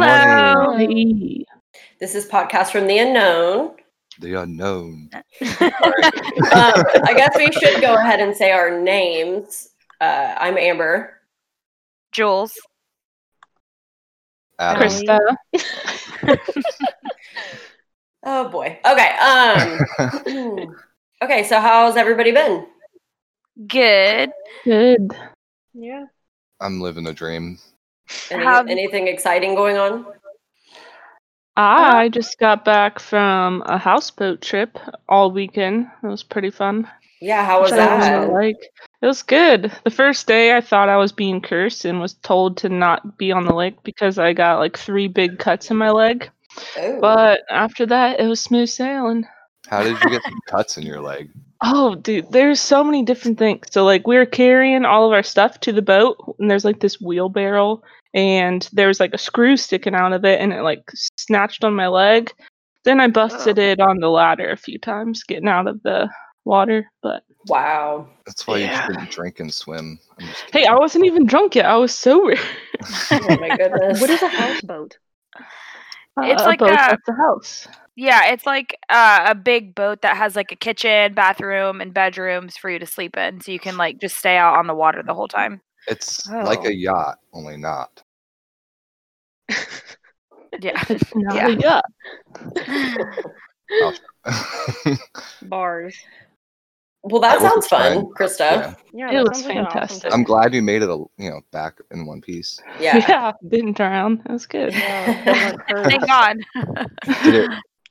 Hello. Hey. This is podcast from the unknown. The unknown. Um, I guess we should go ahead and say our names. Uh, I'm Amber. Jules. Adam. Krista. Oh boy. Okay. Um. okay. So how's everybody been? Good. Good. Yeah. I'm living the dream. Any, Have- anything exciting going on? I uh, just got back from a houseboat trip all weekend. It was pretty fun. Yeah. How was Which that? Like it was good. The first day I thought I was being cursed and was told to not be on the lake because I got like three big cuts in my leg. Oh. But after that it was smooth sailing. How did you get some cuts in your leg? Oh, dude, there's so many different things. So, like, we were carrying all of our stuff to the boat, and there's like this wheelbarrow, and there was like a screw sticking out of it, and it like snatched on my leg. Then I busted it on the ladder a few times getting out of the water. But wow. That's why Yeah. you shouldn't drink and swim. Hey. I wasn't even drunk yet. I was sober. Oh my goodness. What is a houseboat? It's Uh, like boat a- at the house. Yeah, it's like uh, a big boat that has like a kitchen, bathroom, and bedrooms for you to sleep in, so you can like just stay out on the water the whole time. It's like Oh. a yacht, only not. Yeah. Not Yeah. a yacht. Bars. Well, that I was sounds fun, friend. Krista. Yeah. Yeah, It that was sounds awesome fantastic. I'm glad you made it, a, you know, back in one piece. Yeah. yeah, didn't drown. It was good. Yeah, Thank God. Did it?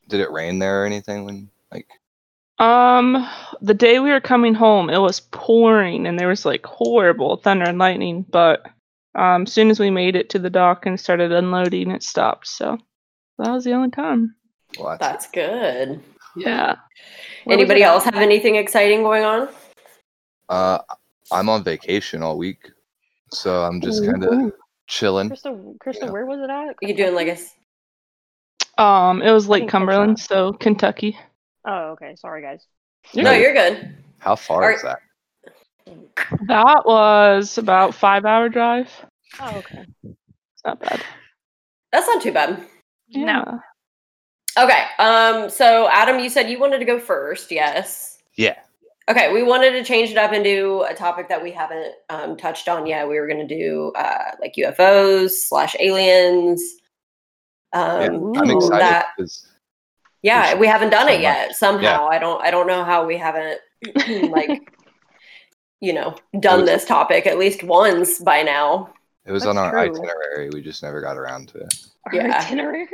Did it rain there or anything? When like Um, the day we were coming home, it was pouring and there was like horrible thunder and lightning. But um, as soon as we made it to the dock and started unloading, it stopped. So that was the only time. well, that's, That's good. Yeah. Where Anybody else have anything exciting going on? uh, I'm on vacation all week, so I'm just kind of chilling. Krista, Krista, Yeah. where was it at? You doing like a s- Um, it was I Lake Cumberland, so Kentucky. Oh, okay. Sorry, guys. No, Right. you're good. How far Are- is that? That was about five hour drive. Oh, okay. It's not bad. That's not too bad. No. Okay. Um, so Adam, you said you wanted to go first, yes. Yeah. Okay, we wanted to change it up and do a topic that we haven't um, touched on yet. We were going to do uh, like UFOs slash aliens. Um, yeah. I'm excited That, yeah, we haven't done so it yet. much. Somehow, I don't. I don't know how we haven't like, you know, done was- this topic at least once by now. it was That's on our true. itinerary. We just never got around to it. Yeah. Itinerary.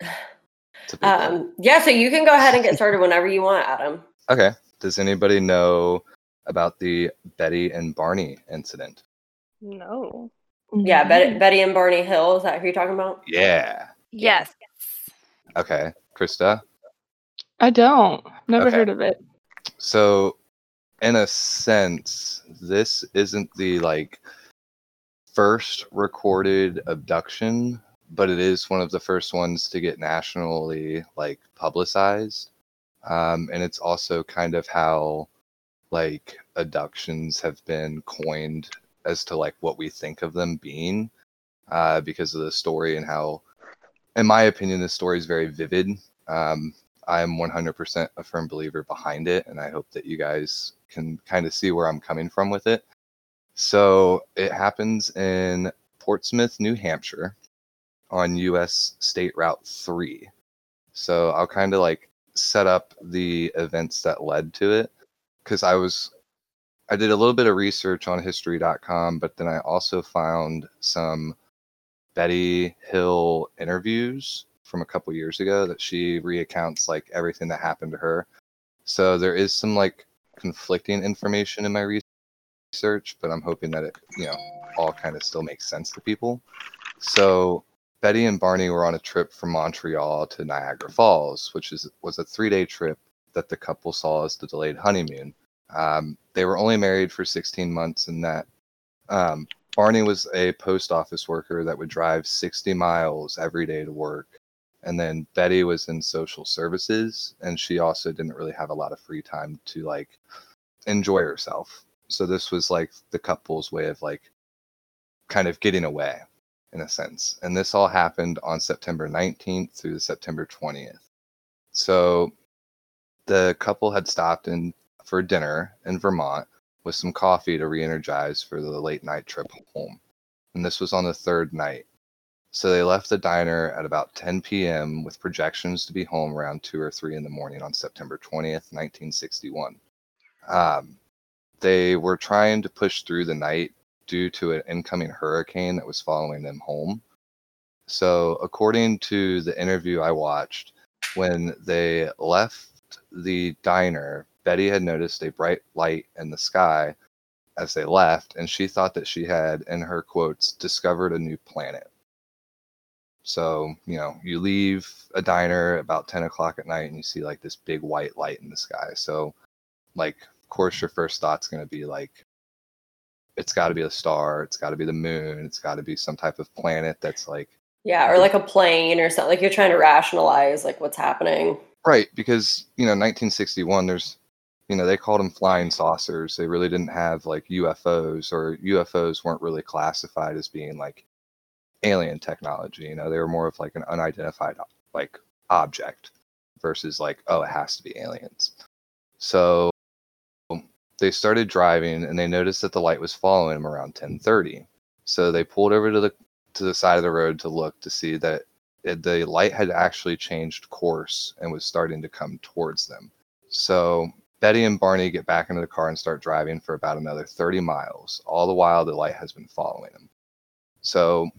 It's a big deal. Um, yeah, so you can go ahead and get started whenever you want, Adam. Okay. Does anybody know about the Betty and Barney incident? no. Yeah, Mm-hmm. Betty, Betty and Barney Hill. Is that who you're talking about? Yeah. Yes. Okay. Krista? I don't. Never Okay. heard of it. So, in a sense, this isn't the like first recorded abduction, but it is one of the first ones to get nationally like publicized. Um, and it's also kind of how like abductions have been coined as to like what we think of them being uh, because of the story and how, in my opinion, the story is very vivid. Um, I'm 100% a firm believer behind it, and I hope that you guys can kind of see where I'm coming from with it. So it happens in Portsmouth, New Hampshire, on US State Route 3. So I'll kind of like set up the events that led to it because I was I did a little bit of research on history.com, but then I also found some Betty Hill interviews from a couple years ago that she reaccounts like everything that happened to her. So there is some like conflicting information in my research, but I'm hoping that it, you know, all kind of still makes sense to people. So Betty and Barney were on a trip from Montreal to Niagara Falls, which is was a three-day trip that the couple saw as the delayed honeymoon. Um, they were only married for 16 months, and that um, Barney was a post office worker that would drive 60 miles every day to work. And then Betty was in social services, and she also didn't really have a lot of free time to like enjoy herself. So this was like the couple's way of like kind of getting away. in a sense. And this all happened on September 19th through September 20th. So the couple had stopped in for dinner in Vermont with some coffee to re-energize for the late night trip home. And this was on the third night. So they left the diner at about 10 p.m. with projections to be home around 2 or 3 in the morning on September 20th, 1961. Um, they were trying to push through the night due to an incoming hurricane that was following them home. So, according to the interview I watched, when they left the diner, Betty had noticed a bright light in the sky as they left, and she thought that she had, in her quotes, discovered a new planet. So, you know, you leave a diner about 10 o'clock at night and you see like this big white light in the sky. So, like, of course, your first thought's going to be like, it's got to be a star, it's got to be the moon, it's got to be some type of planet that's like, Yeah, or like a plane or something. Like you're trying to rationalize like what's happening. Right, because you know, 1961. There's, you know, they called them flying saucers. They really didn't have like UFOs, or UFOs weren't really classified as being like alien technology. You know, they were more of like an unidentified like object versus like, oh, it has to be aliens. So they started driving, and they noticed that the light was following them around 10:30. So they pulled over to the to the side of the road to look to see that it, the light had actually changed course and was starting to come towards them. So Betty and Barney get back into the car and start driving for about another 30 miles. All the while, the light has been following them. So,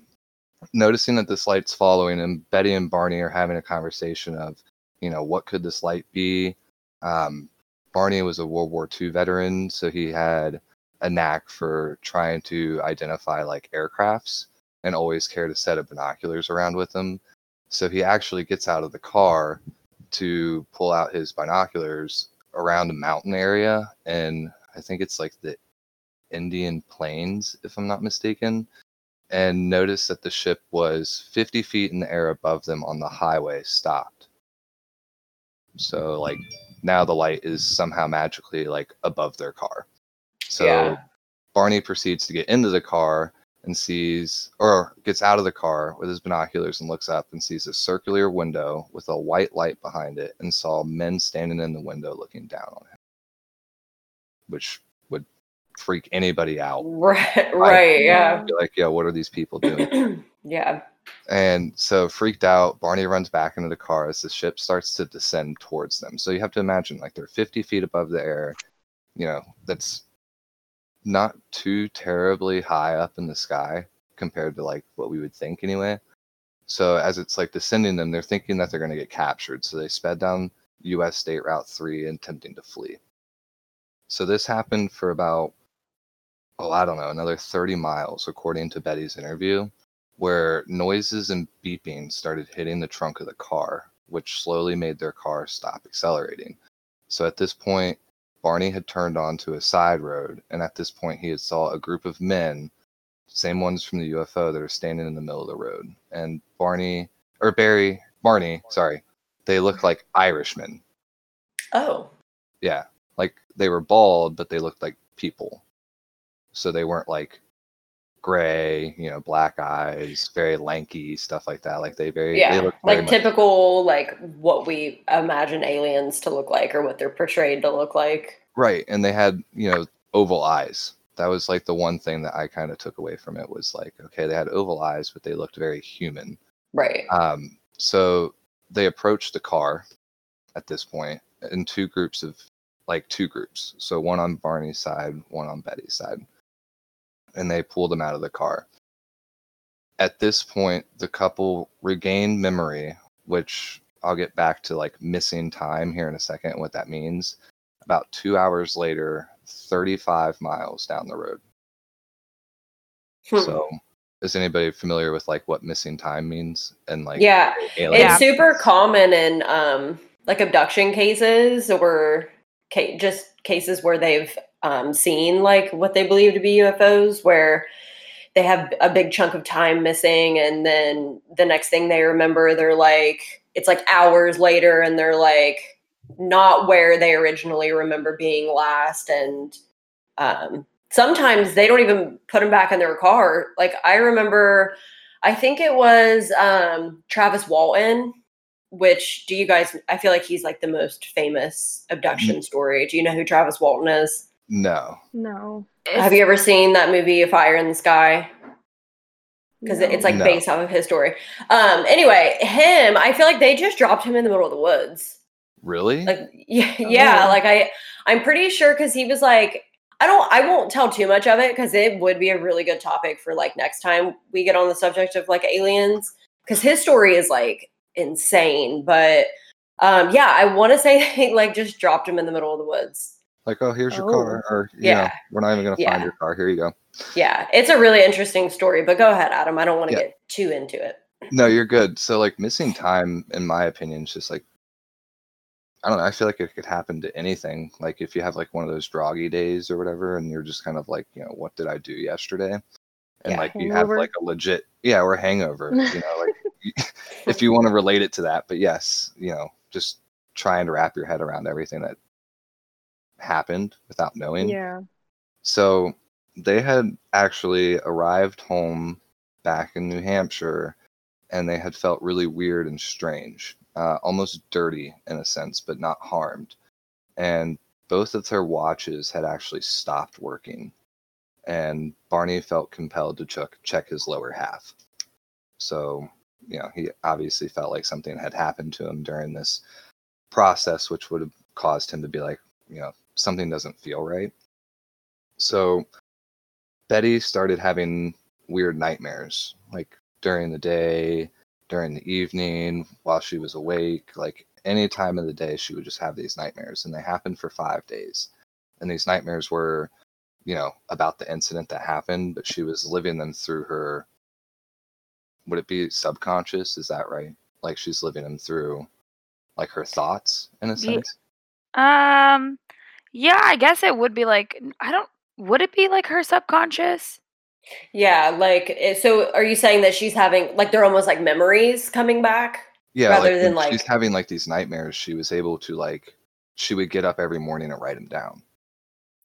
noticing that this light's following and Betty and Barney are having a conversation of, you know, what could this light be? Um, Barney was a World War II veteran, so he had a knack for trying to identify like aircrafts and always carried a set of binoculars around with him. So he actually gets out of the car to pull out his binoculars around a mountain area, and I think it's like the Indian Plains, if I'm not mistaken, and notice that the ship was 50 feet in the air above them on the highway, stopped. So, like, now the light is somehow magically like above their car. So Yeah. Barney proceeds to get into the car and sees, or gets out of the car with his binoculars and looks up and sees a circular window with a white light behind it and saw men standing in the window looking down on him, which freak anybody out. Right, right, yeah. Be like, yeah, what are these people doing? yeah. And so, freaked out, Barney runs back into the car as the ship starts to descend towards them. So, you have to imagine like they're 50 feet above the air. You know, that's not too terribly high up in the sky compared to like what we would think anyway. So, as it's like descending them, they're thinking that they're going to get captured. So, they sped down US State Route 3 attempting to flee. So, this happened for about, oh, I don't know, another 30 miles, according to Betty's interview where noises and beeping started hitting the trunk of the car, which slowly made their car stop accelerating. So at this point, Barney had turned onto a side road, and at this point, he had saw a group of men, same ones from the UFO, that are standing in the middle of the road. And Barney, or Barry, Barney, sorry, they looked like Irishmen. Oh. Yeah, like they were bald, but they looked like people. So they weren't like gray, you know, black eyes, very lanky, stuff like that. Like they very, they Yeah. very Like much- typical like what we imagine aliens to look like or what they're portrayed to look like. right. And they had, you know, oval eyes. That was like the one thing that I kind of took away from it was like, okay, they had oval eyes, but they looked very human. Right. Um, so they approached the car at this point in two groups of like two groups. So one on Barney's side, one on Betty's side. And they pulled him out of the car. At this point, the couple regained memory, which I'll get back to like missing time here in a second, what that means. About two hours later, 35 miles down the road. Hmm. So, is anybody familiar with like what missing time means and like yeah. aliens? It's super common in um like abduction cases or ca- just cases where they've um, seen like what they believe to be UFOs where they have a big chunk of time missing and then the next thing they remember they're like it's like hours later and they're like not where they originally remember being last and um sometimes they don't even put them back in their car like i remember I think it was um, Travis Walton. Which do you guys? I feel like he's like the most famous abduction story. Do you know who Travis Walton is? No. No. Have you ever seen that movie, A Fire in the Sky? Because no. it's like No. based off of his story. Um. Anyway, him. I feel like they just dropped him in the middle of the woods. Really? Like yeah, yeah. Oh. Like I, I'm pretty sure because he was like, I don't, I won't tell too much of it because it would be a really good topic for like next time we get on the subject of like aliens because his story is like insane. But um, yeah, I want to say they like just dropped him in the middle of the woods. Like, oh, here's your Oh. car, or you know, Yeah. we're not even gonna Yeah. find your car. Here you go. Yeah, it's a really interesting story. But go ahead, Adam. I don't want to Yeah. get too into it. No, you're good. So like missing time, in my opinion, is just like I don't know. I feel like it could happen to anything. Like if you have like one of those droggy days or whatever, and you're just kind of like, you know, what did I do yesterday? And Yeah. like you have like a legit, yeah, or hangover. You know, like if you want to relate it to that. But yes, you know, just trying to wrap your head around everything that happened without knowing. Yeah. So they had actually arrived home back in New Hampshire and they had felt really weird and strange, uh, almost dirty in a sense, but not harmed. And both of their watches had actually stopped working. And Barney felt compelled to check, check his lower half. So, you know, he obviously felt like something had happened to him during this process, which would have caused him to be like, you know, something doesn't feel right. So Betty started having weird nightmares, like during the day, during the evening, while she was awake. Like any time of the day, she would just have these nightmares, and they happened for five days. And these nightmares were, you know, about the incident that happened, but she was living them through her. Would it be subconscious? Is that right? Like she's living them through, like her thoughts in a sense. Um, yeah, I guess it would be like I don't. Would it be like her subconscious? Yeah, like eh, so. Are you saying that she's having like they're almost like memories coming back? Yeah, rather like than, like she's having like these nightmares, she was able to like she would get up every morning and write them down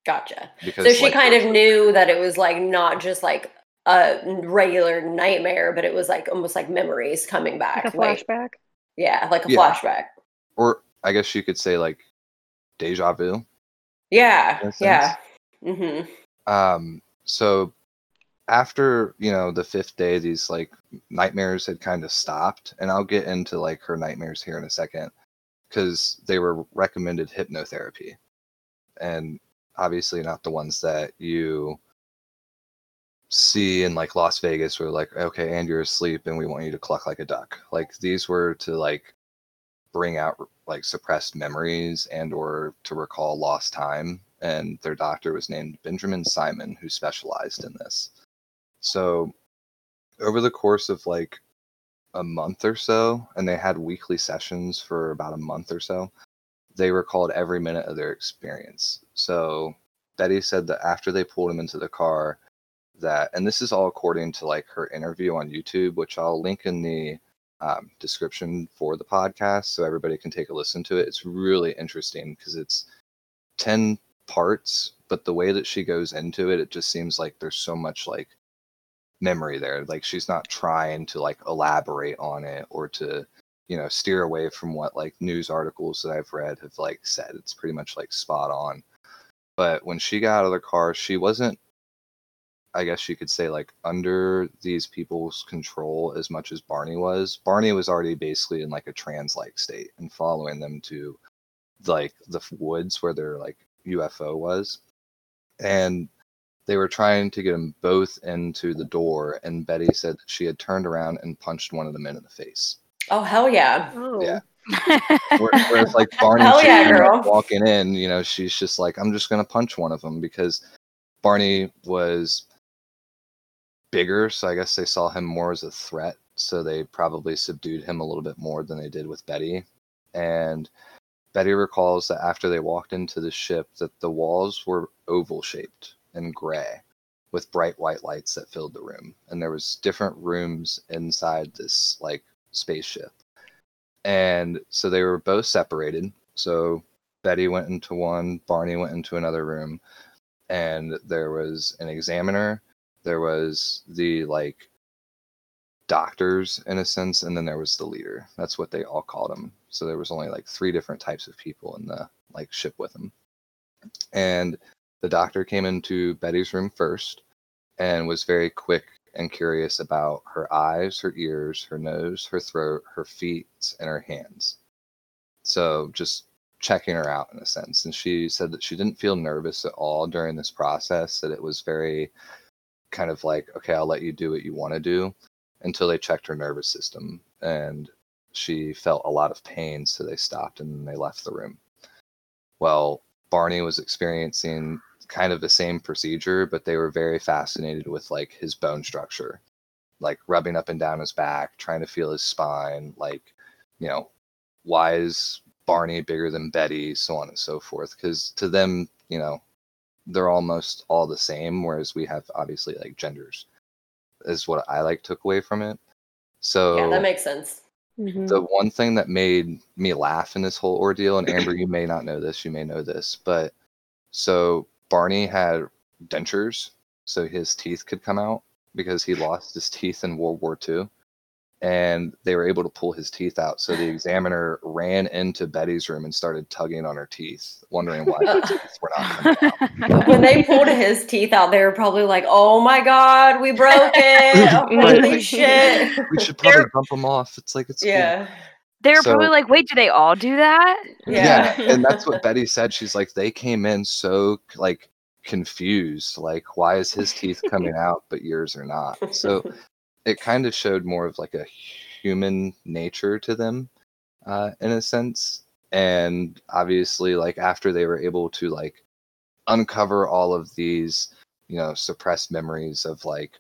Gotcha. because So she like, kind of knew that it was like not just like a regular nightmare, but it was like almost like memories coming back. Like a like- flashback. yeah, like a Yeah. flashback. or I guess you could say like deja vu. Yeah, yeah. sense. hmm Um, so after you know the fifth day, these like nightmares had kind of stopped, and I'll get into like her nightmares here in a second because they were recommended hypnotherapy, and obviously not the ones that you see in like Las Vegas where like okay and you're asleep and we want you to cluck like a duck like these were to like bring out like suppressed memories and or to recall lost time and their doctor was named Benjamin Simon who specialized in this. So over the course of like a month or so and they had weekly sessions for about a month or so they recalled every minute of their experience. So Betty said that after they pulled him into the car that and this is all according to like her interview on youtube which i'll link in the um, description for the podcast so everybody can take a listen to it. It's really interesting because it's 10 parts but the way that she goes into it it just seems like there's so much like memory there. Like she's not trying to like elaborate on it or to you know steer away from what like news articles that i've read have like said. It's pretty much like spot on. But when she got out of the car she wasn't I guess you could say like under these people's control as much as Barney was. Barney was already basically in like a trans like state and following them to like the woods where their like UFO was. And they were trying to get them both into the door and Betty said that she had turned around and punched one of the men in the face. Oh hell yeah! Oh. Yeah. Whereas like Barney yeah, girl. walking in, you know, she's just like, I'm just gonna punch one of them because Barney was bigger, so I guess they saw him more as a threat. So they probably subdued him a little bit more than they did with Betty. And Betty recalls that after they walked into the ship, that the walls were oval shaped and gray, with bright white lights that filled the room. And there was different rooms inside this like spaceship. And so they were both separated. So Betty went into one, Barney went into another room, and there was an examiner. There was the like doctors in a sense, and then there was the leader. That's what they all called him. So there was only like three different types of people in the like ship with him. And the doctor came into Betty's room first and was very quick and curious about her eyes, her ears, her nose, her throat, her feet, and her hands. So just checking her out in a sense. And she said that she didn't feel nervous at all during this process, that it was very kind of like, okay, I'll let you do what you want to do until they checked her nervous system. And she felt a lot of pain, so they stopped and they left the room. Well, Barney was experiencing kind of the same procedure, but they were very fascinated with like his bone structure, like rubbing up and down his back, trying to feel his spine, like, you know, why is Barney bigger than Betty, so on and so forth. Because to them, you know, they're almost all the same, whereas we have obviously like genders, is what I like took away from it. So yeah, that makes sense. Mhm. the one thing that made me laugh in this whole ordeal, and Amber, you may not know this, you may know this, but so Barney had dentures, so his teeth could come out because he lost his teeth in World War II. And they were able to pull his teeth out. So the examiner ran into Betty's room and started tugging on her teeth, wondering why her teeth were not coming out. when they pulled his teeth out, they were probably like, "Oh my god, we broke it! Holy Right. shit!" We should probably bump them off. It's like it's cool. Yeah, They were So- probably like, wait, do they all do that? yeah. yeah and that's what betty said she's like they came in so like confused like why is his teeth coming out but yours are not so it kind of showed more of like a human nature to them uh, in a sense. And obviously like after they were able to like uncover all of these you know suppressed memories of like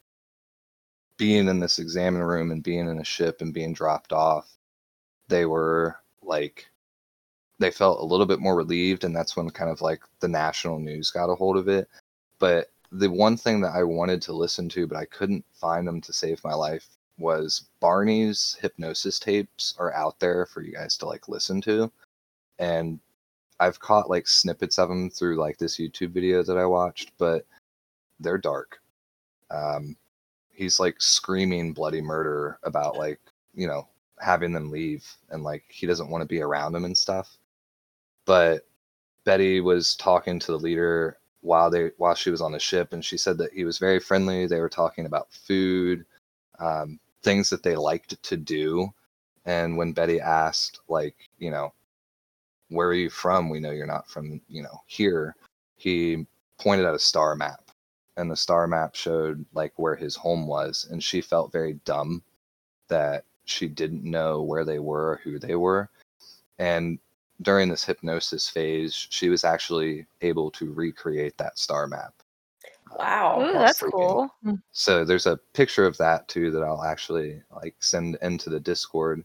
being in this examiner room and being in a ship and being dropped off they were like they felt a little bit more relieved and that's when kind of like the national news got a hold of it. But the one thing that i wanted to listen to but i couldn't find them to save my life was barney's hypnosis tapes are out there for you guys to like listen to. And i've caught like snippets of them through like this youtube video that i watched but they're dark. Um he's like screaming bloody murder about like you know having them leave and like he doesn't want to be around them and stuff. But betty was talking to the leader while they while she was on the ship and she said that he was very friendly. They were talking about food um, things that they liked to do. And when betty asked like you know where are you from? We know you're not from you know here he pointed at a star map and the star map showed like where his home was and she felt very dumb that she didn't know where they were or who they were. And during this hypnosis phase she was actually able to recreate that star map Wow. Ooh, that's sleeping. cool. so there's a picture of that too that i'll actually like send into the discord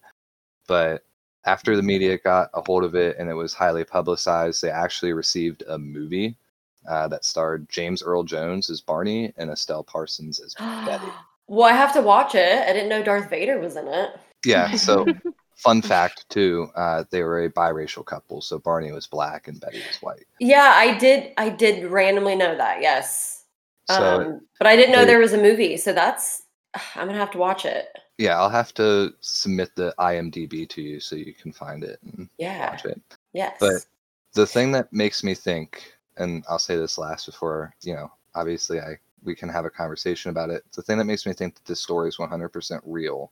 but after the media got a hold of it and it was highly publicized they actually received a movie uh, that starred james earl jones as barney and estelle parsons as betty well, I have to watch it. I didn't know Darth Vader was in it. yeah so fun fact too uh, they were a biracial couple so barney was black and betty was white Yeah, I did. I did randomly know that. Yes, so um, but I didn't know they- there was a movie. So that's I'm gonna have to watch it. yeah i'll have to submit the imdb to you so you can find it and Yeah. watch it Yes. But- the thing that makes me think and i'll say this last before you know obviously i we can have a conversation about it the thing that makes me think that this story is 100% real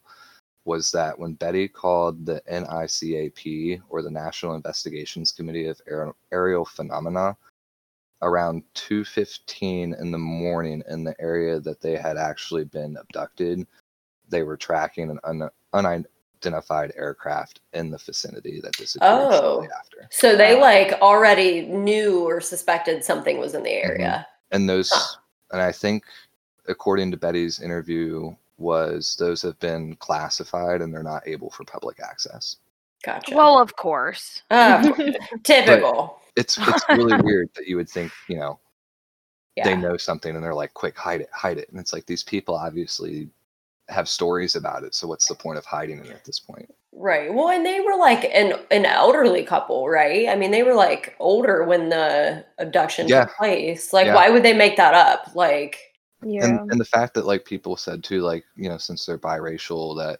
was that when betty called the nicap or the national investigations committee of Aer- aerial phenomena around 2.15 in the morning in the area that they had actually been abducted they were tracking an un- unidentified aircraft in the vicinity that disappeared oh. shortly Oh. after so they like already knew or suspected something was in the mm-hmm. area. and those Huh. and i think according to betty's interview was those have been classified and they're not able for public access Gotcha. Well, of course. Uh, typical. it's it's really weird that you would think you know Yeah. they know something and they're like quick hide it hide it and it's like these people obviously have stories about it so what's the point of hiding it at this point Right. Well, and they were like an an elderly couple, right? I mean, they were like older when the abduction Yeah. took place. Like, Yeah. why would they make that up? Like, Yeah. and and the fact that like people said too like you know since they're biracial that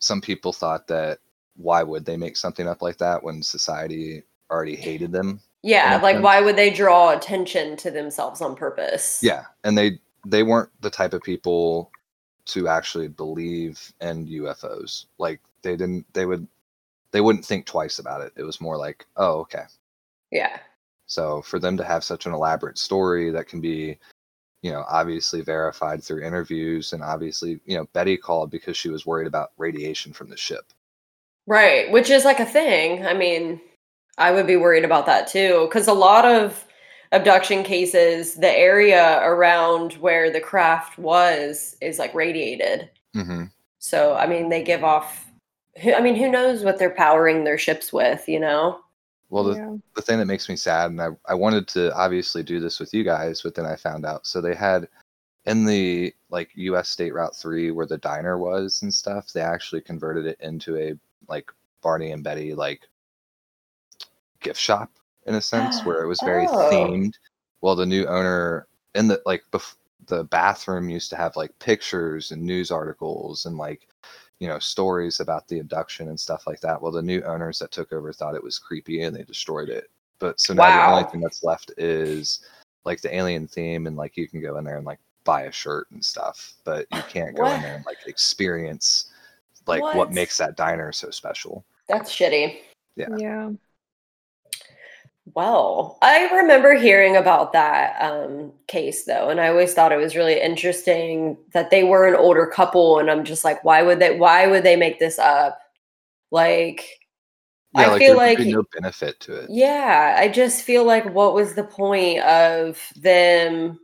some people thought that why would they make something up like that when society already hated them Yeah, like sense. why would they draw attention to themselves on purpose? yeah and they they weren't the type of people to actually believe in ufos like they didn't they would they wouldn't think twice about it it was more like oh okay Yeah. So for them to have such an elaborate story that can be, you know, obviously verified through interviews and obviously, you know, Betty called because she was worried about radiation from the ship. Right, which is like a thing. I mean, I would be worried about that too cuz a lot of abduction cases, the area around where the craft was is like radiated. hmm So, I mean, they give off who- I mean, who knows what they're powering their ships with, you know? Well, the, yeah. the thing that makes me sad, and I, I wanted to obviously do this with you guys, but then I found out. So they had in the like US State Route 3 where the diner was and stuff, they actually converted it into a like Barney and Betty like gift shop in a sense where it was very Oh. themed. Well, the new owner in the like bef- the bathroom used to have like pictures and news articles and like you know stories about the abduction and stuff like that. Well, the new owners that took over thought it was creepy and they destroyed it. But so now the only thing that's left is like the alien theme and like you can go in there and like buy a shirt and stuff, but you can't go in there and like experience like what, What? makes that diner so special. That's shitty. Yeah. Yeah. Well, I remember hearing about that um, case though, and I always thought it was really interesting that they were an older couple, and I'm just like, why would they? Why would they make this up? Like, Yeah, I like feel like be no benefit to it. yeah, I just feel like what was the point of them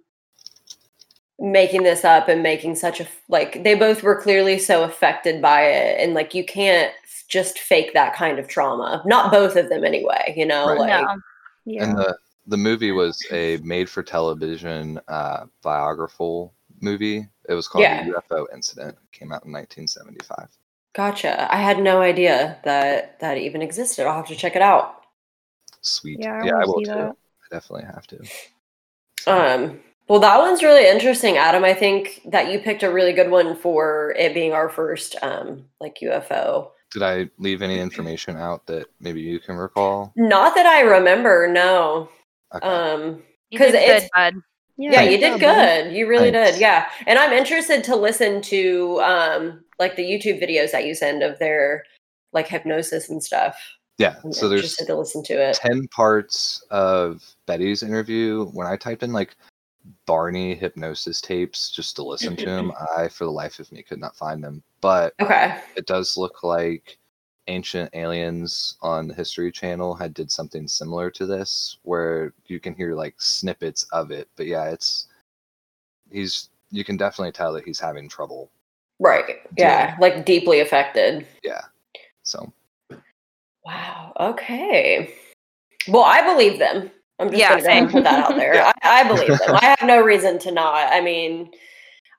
making this up and making such a like they both were clearly so affected by it and like you can't just fake that kind of trauma. Not both of them anyway, you know, Right. like No. Yeah. And the the movie was a made for television uh, biographical movie. It was called Yeah. The UFO Incident. It came out in 1975. Gotcha. I had no idea that that even existed. I'll have to check it out. Sweet. yeah, I yeah, I will too. that. I definitely have to. Um, well, that one's really interesting, Adam. I think that you picked a really good one for it being our first um like UFO. Did I leave any information out that maybe you can recall? Not that I remember, no. Okay. Um because it's- good, bud. yeah, you did good. You really Thanks. did. Yeah. And I'm interested to listen to um like the YouTube videos that you send of their like hypnosis and stuff. yeah. I'm So there's interested to listen to it. 10 parts of Betty's interview. When I typed in like Barney hypnosis tapes just to listen to him, I, for the life of me, could not find them. But Okay. it does look like Ancient Aliens on the History Channel had did something similar to this, where you can hear like snippets of it. But yeah, it's he's you can definitely tell that he's having trouble. Right. Yeah. Like deeply affected. Yeah. So Wow. Okay. Well, I believe them. I'm just Yeah, going to go ahead and same. put that out there. Yeah. I, I believe them. I have no reason to not. I mean,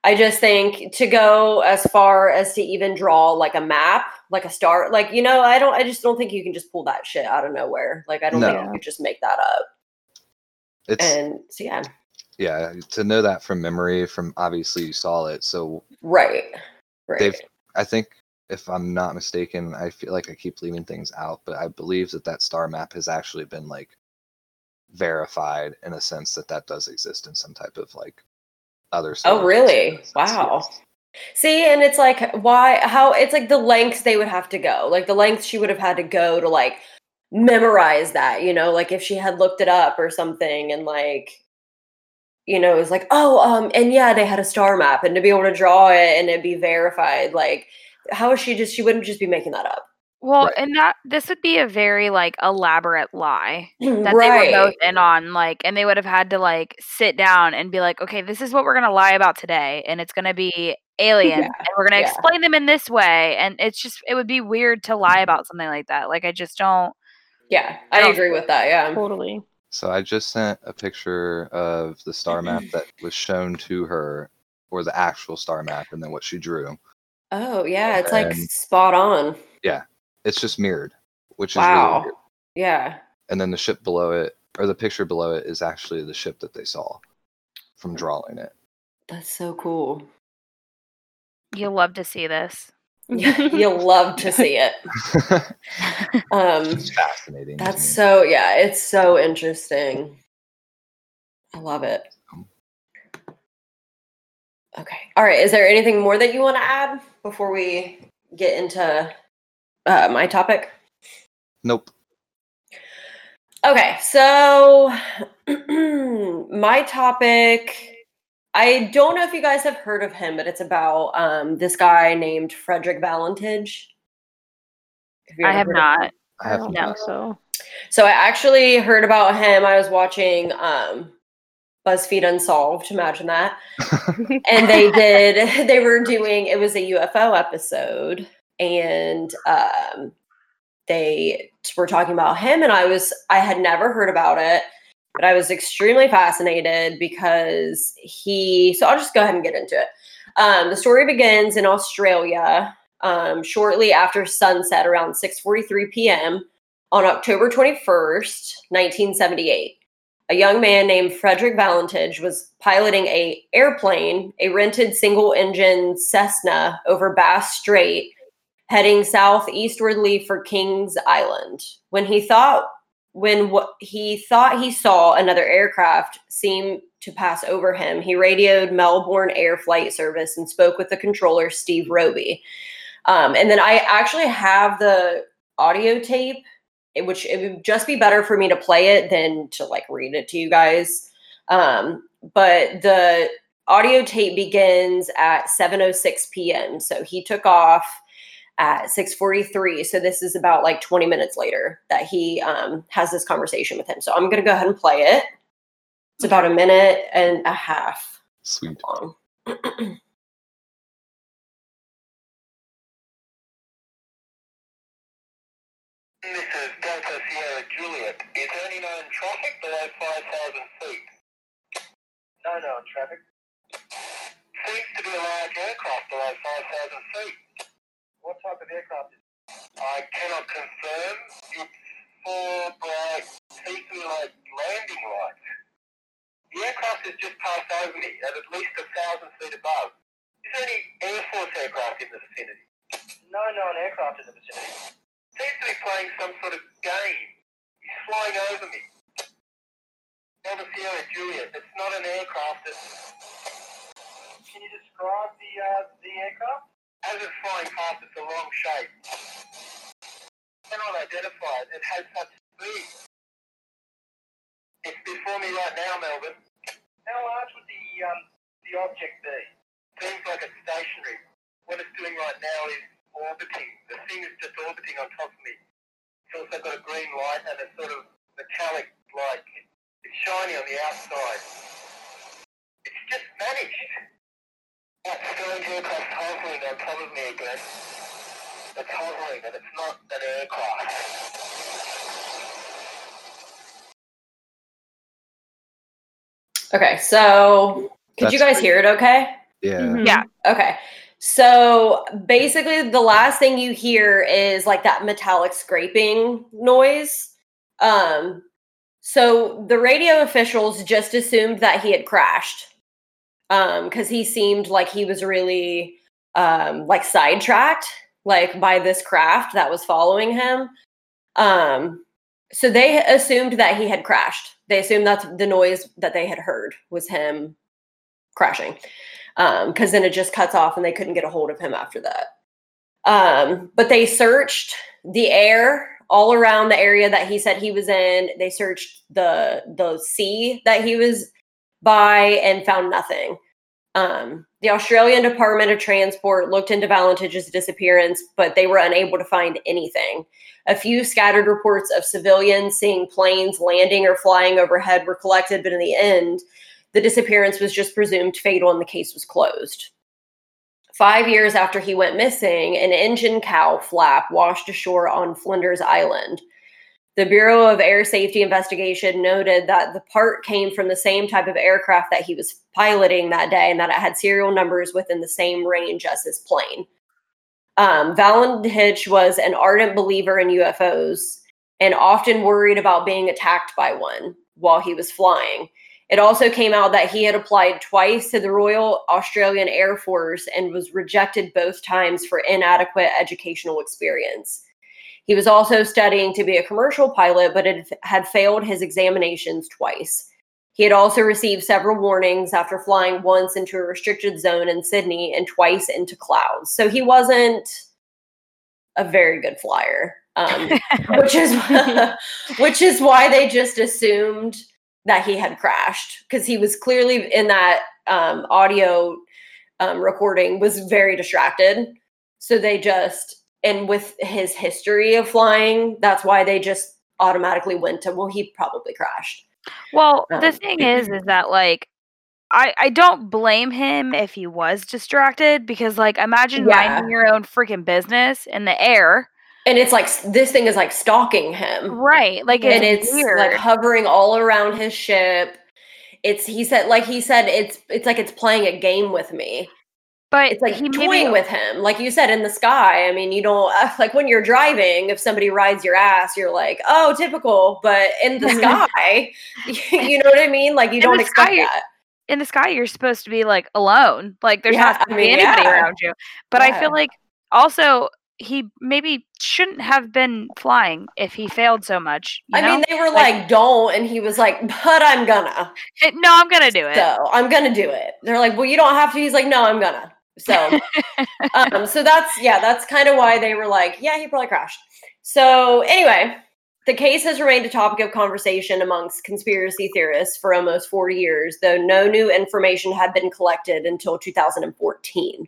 I just think to go as far as to even draw like a map, like a star, like you know, I don't. I just don't think you can just pull that shit out of nowhere. Like I don't think you could just make that up. it's And so yeah, yeah to know that from memory. From obviously you saw it, so right, right. they've I think if I'm not mistaken, I feel like I keep leaving things out, but I believe that that star map has actually been like verified in a sense that that does exist in some type of like other. Oh, really? in a sense, Wow. yes. See, and it's like why how it's like the lengths they would have to go. Like the lengths she would have had to go to like memorize that, you know, like if she had looked it up or something and like you know, it was like, oh, um, and yeah, they had a star map and to be able to draw it and it be verified, like how is she just she wouldn't just be making that up. Well, Right. and that this would be a very like elaborate lie that right. they were both in on, like, and they would have had to like sit down and be like, okay, this is what we're gonna lie about today, and it's gonna be alien, Yeah, and we're gonna yeah. explain them in this way, and it's just it would be weird to lie about something like that. Like, I just don't. yeah, I I don't agree with that. Yeah. Totally. So I just sent a picture of the star map that was shown to her, or the actual star map, and then what she drew. Oh, yeah, it's like spot on. It's just mirrored, which is Wow. really weird. Yeah. And then the ship below it, or the picture below it, is actually the ship that they saw from drawing it. That's so cool. You'll love to see this. You'll love to see it. Um, it's fascinating. that's so yeah, it's so interesting. I love it. Okay. All right. Is there anything more that you want to add before we get into uh, my topic? Nope. Okay, so my topic I don't know if you guys have heard of him, but it's about um, this guy named Frederick Valentich. Have I have not. I have don't No. so. So I actually heard about him. I was watching um, BuzzFeed Unsolved. Imagine that. and they did. They were doing. It was a UFO episode, and um, they were talking about him. And I was. I had never heard about it, but I was extremely fascinated because he. So I'll just go ahead and get into it. Um, the story begins in Australia um, shortly after sunset, around 6:43 p.m on October 21st, 1978. A young man named Frederick Valentich was piloting a airplane, a rented single-engine Cessna over Bass Strait, heading southeastwardly for Kings Island. When he thought when he thought he saw another aircraft seem to pass over him, he radioed Melbourne Air Flight Service and spoke with the controller Steve Robey. Um, and then I actually have the audio tape which it would just be better for me to play it than to like read it to you guys. Um, but the audio tape begins at 7:06 p.m. So he took off at 6:43. So this is about like 20 minutes later that he um, has this conversation with him. So I'm gonna go ahead and play it. It's about a minute and a half Sweet. long. This is Delta Sierra Juliet. Is there any known traffic below 5,000 feet? No known traffic. Seems to be a large aircraft below 5,000 feet. Of aircraft is? I cannot confirm. It's four bright, peaky like landing lights. The aircraft has just passed over me at at least a thousand feet above. Is there any Air Force aircraft in the vicinity? No known aircraft in the vicinity seems to be playing some sort of game. He's flying over me. Delta Sierra Juliet. It's not an aircraft. It's... Can you describe the uh, the aircraft? As it's flying past, it's a wrong shape. Cannot identify it. It has such speed. It's before me right now, Melbourne. How large would the um, the object be? Seems like it's stationary. What it's doing right now is orbiting. The thing is just orbiting on top of me. It's also got a green light and a sort of metallic like it's shiny on the outside. It's just vanished. That strange aircraft hovering on top of me again. It's hovering and it's not an aircraft. Okay, so could you guys great. hear it okay? Yeah. Mhm. Yeah. Okay. So basically, the last thing you hear is like that metallic scraping noise. Um, so the radio officials just assumed that he had crashed because he seemed like he was really um, like sidetracked like by this craft that was following him. Um, so they assumed that he had crashed. They assumed that's the noise that they had heard was him crashing because then it just cuts off and they couldn't get a hold of him after that. Um, but they searched the air all around the area that he said he was in. They searched the the sea that he was by and found nothing. Um, the Australian Department of Transport looked into Valentich's disappearance, but they were unable to find anything. A few scattered reports of civilians seeing planes landing or flying overhead were collected, but in the end, the disappearance was just presumed fatal and the case was closed. Five years after he went missing, an engine cowl flap washed ashore on Flinders Island. The Bureau of Air Safety Investigation noted that the part came from the same type of aircraft that he was piloting that day and that it had serial numbers within the same range as his plane. Um, Valentich was an ardent believer in UFOs and often worried about being attacked by one while he was flying. It also came out that he had applied twice to the Royal Australian Air Force and was rejected both times for inadequate educational experience. He was also studying to be a commercial pilot, but it had failed his examinations twice. He had also received several warnings after flying once into a restricted zone in Sydney and twice into clouds. So he wasn't a very good flyer, um, which is which is why they just assumed that he had crashed because he was clearly in that um, audio um, recording was very distracted. So they just and with his history of flying, that's why they just automatically went to well, he probably crashed. Well, the Um, thing is, is that like, I I don't blame him if he was distracted because like, imagine Yeah. minding your own freaking business in the air, And it's like this thing is like stalking him. right? Like, and it's, it's weird. like hovering all around his ship. It's he said like he said it's it's like it's playing a game with me. But It's like he toying maybe with him, like you said in the sky. I mean, you don't uh, like when you're driving. If somebody rides your ass, you're like, oh, typical. But in the sky, you know what I mean? Like you In don't expect sky, that. in the sky you're supposed to be like alone like there's Yeah, not I to be mean, anybody yeah. around you but i feel like also he maybe shouldn't have been flying if he failed so much you I know? mean, they were Like- like, don't, and he was like, but I'm gonna. No i'm gonna do it So I'm gonna do it. They're like, well, you don't have to. He's like, no, I'm gonna. So, um, so that's yeah, that's kind of why they were like, yeah, he probably crashed. So anyway, the case has remained a topic of conversation amongst conspiracy theorists for almost four years, though no new information had been collected until 2014.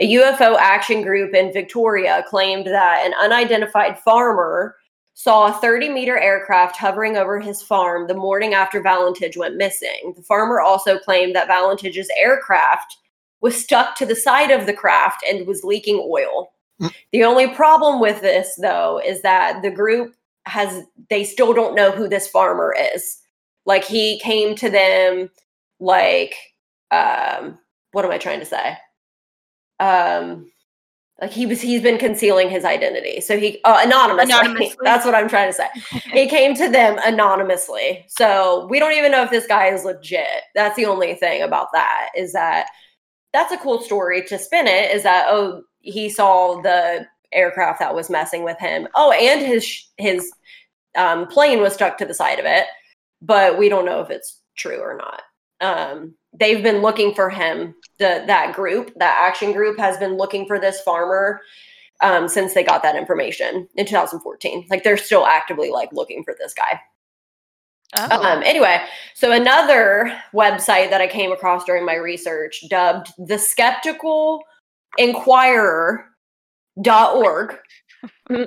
A UFO action group in Victoria claimed that an unidentified farmer saw a 30 meter aircraft hovering over his farm the morning after Valentich went missing. The farmer also claimed that Valentich's aircraft was stuck to the side of the craft and was leaking oil. Mm. The only problem with this, though, is that the group has, they still don't know who this farmer is. Like, he came to them, like, um, what am I trying to say? Um, like he was, he's been concealing his identity. So he, uh, anonymously. Anonymously. That's what I'm trying to say he came to them anonymously. So we don't even know if this guy is legit. That's the only thing about that is that that's a cool story to spin it is that oh he saw the aircraft that was messing with him. Oh, and his his um, plane was stuck to the side of it, but we don't know if it's true or not. Um, they've been looking for him. The that group, that action group, has been looking for this farmer um, since they got that information in 2014. Like they're still actively like looking for this guy. Oh. Um, anyway, so another website that I came across during my research, dubbed the Skeptical Inquirer.org,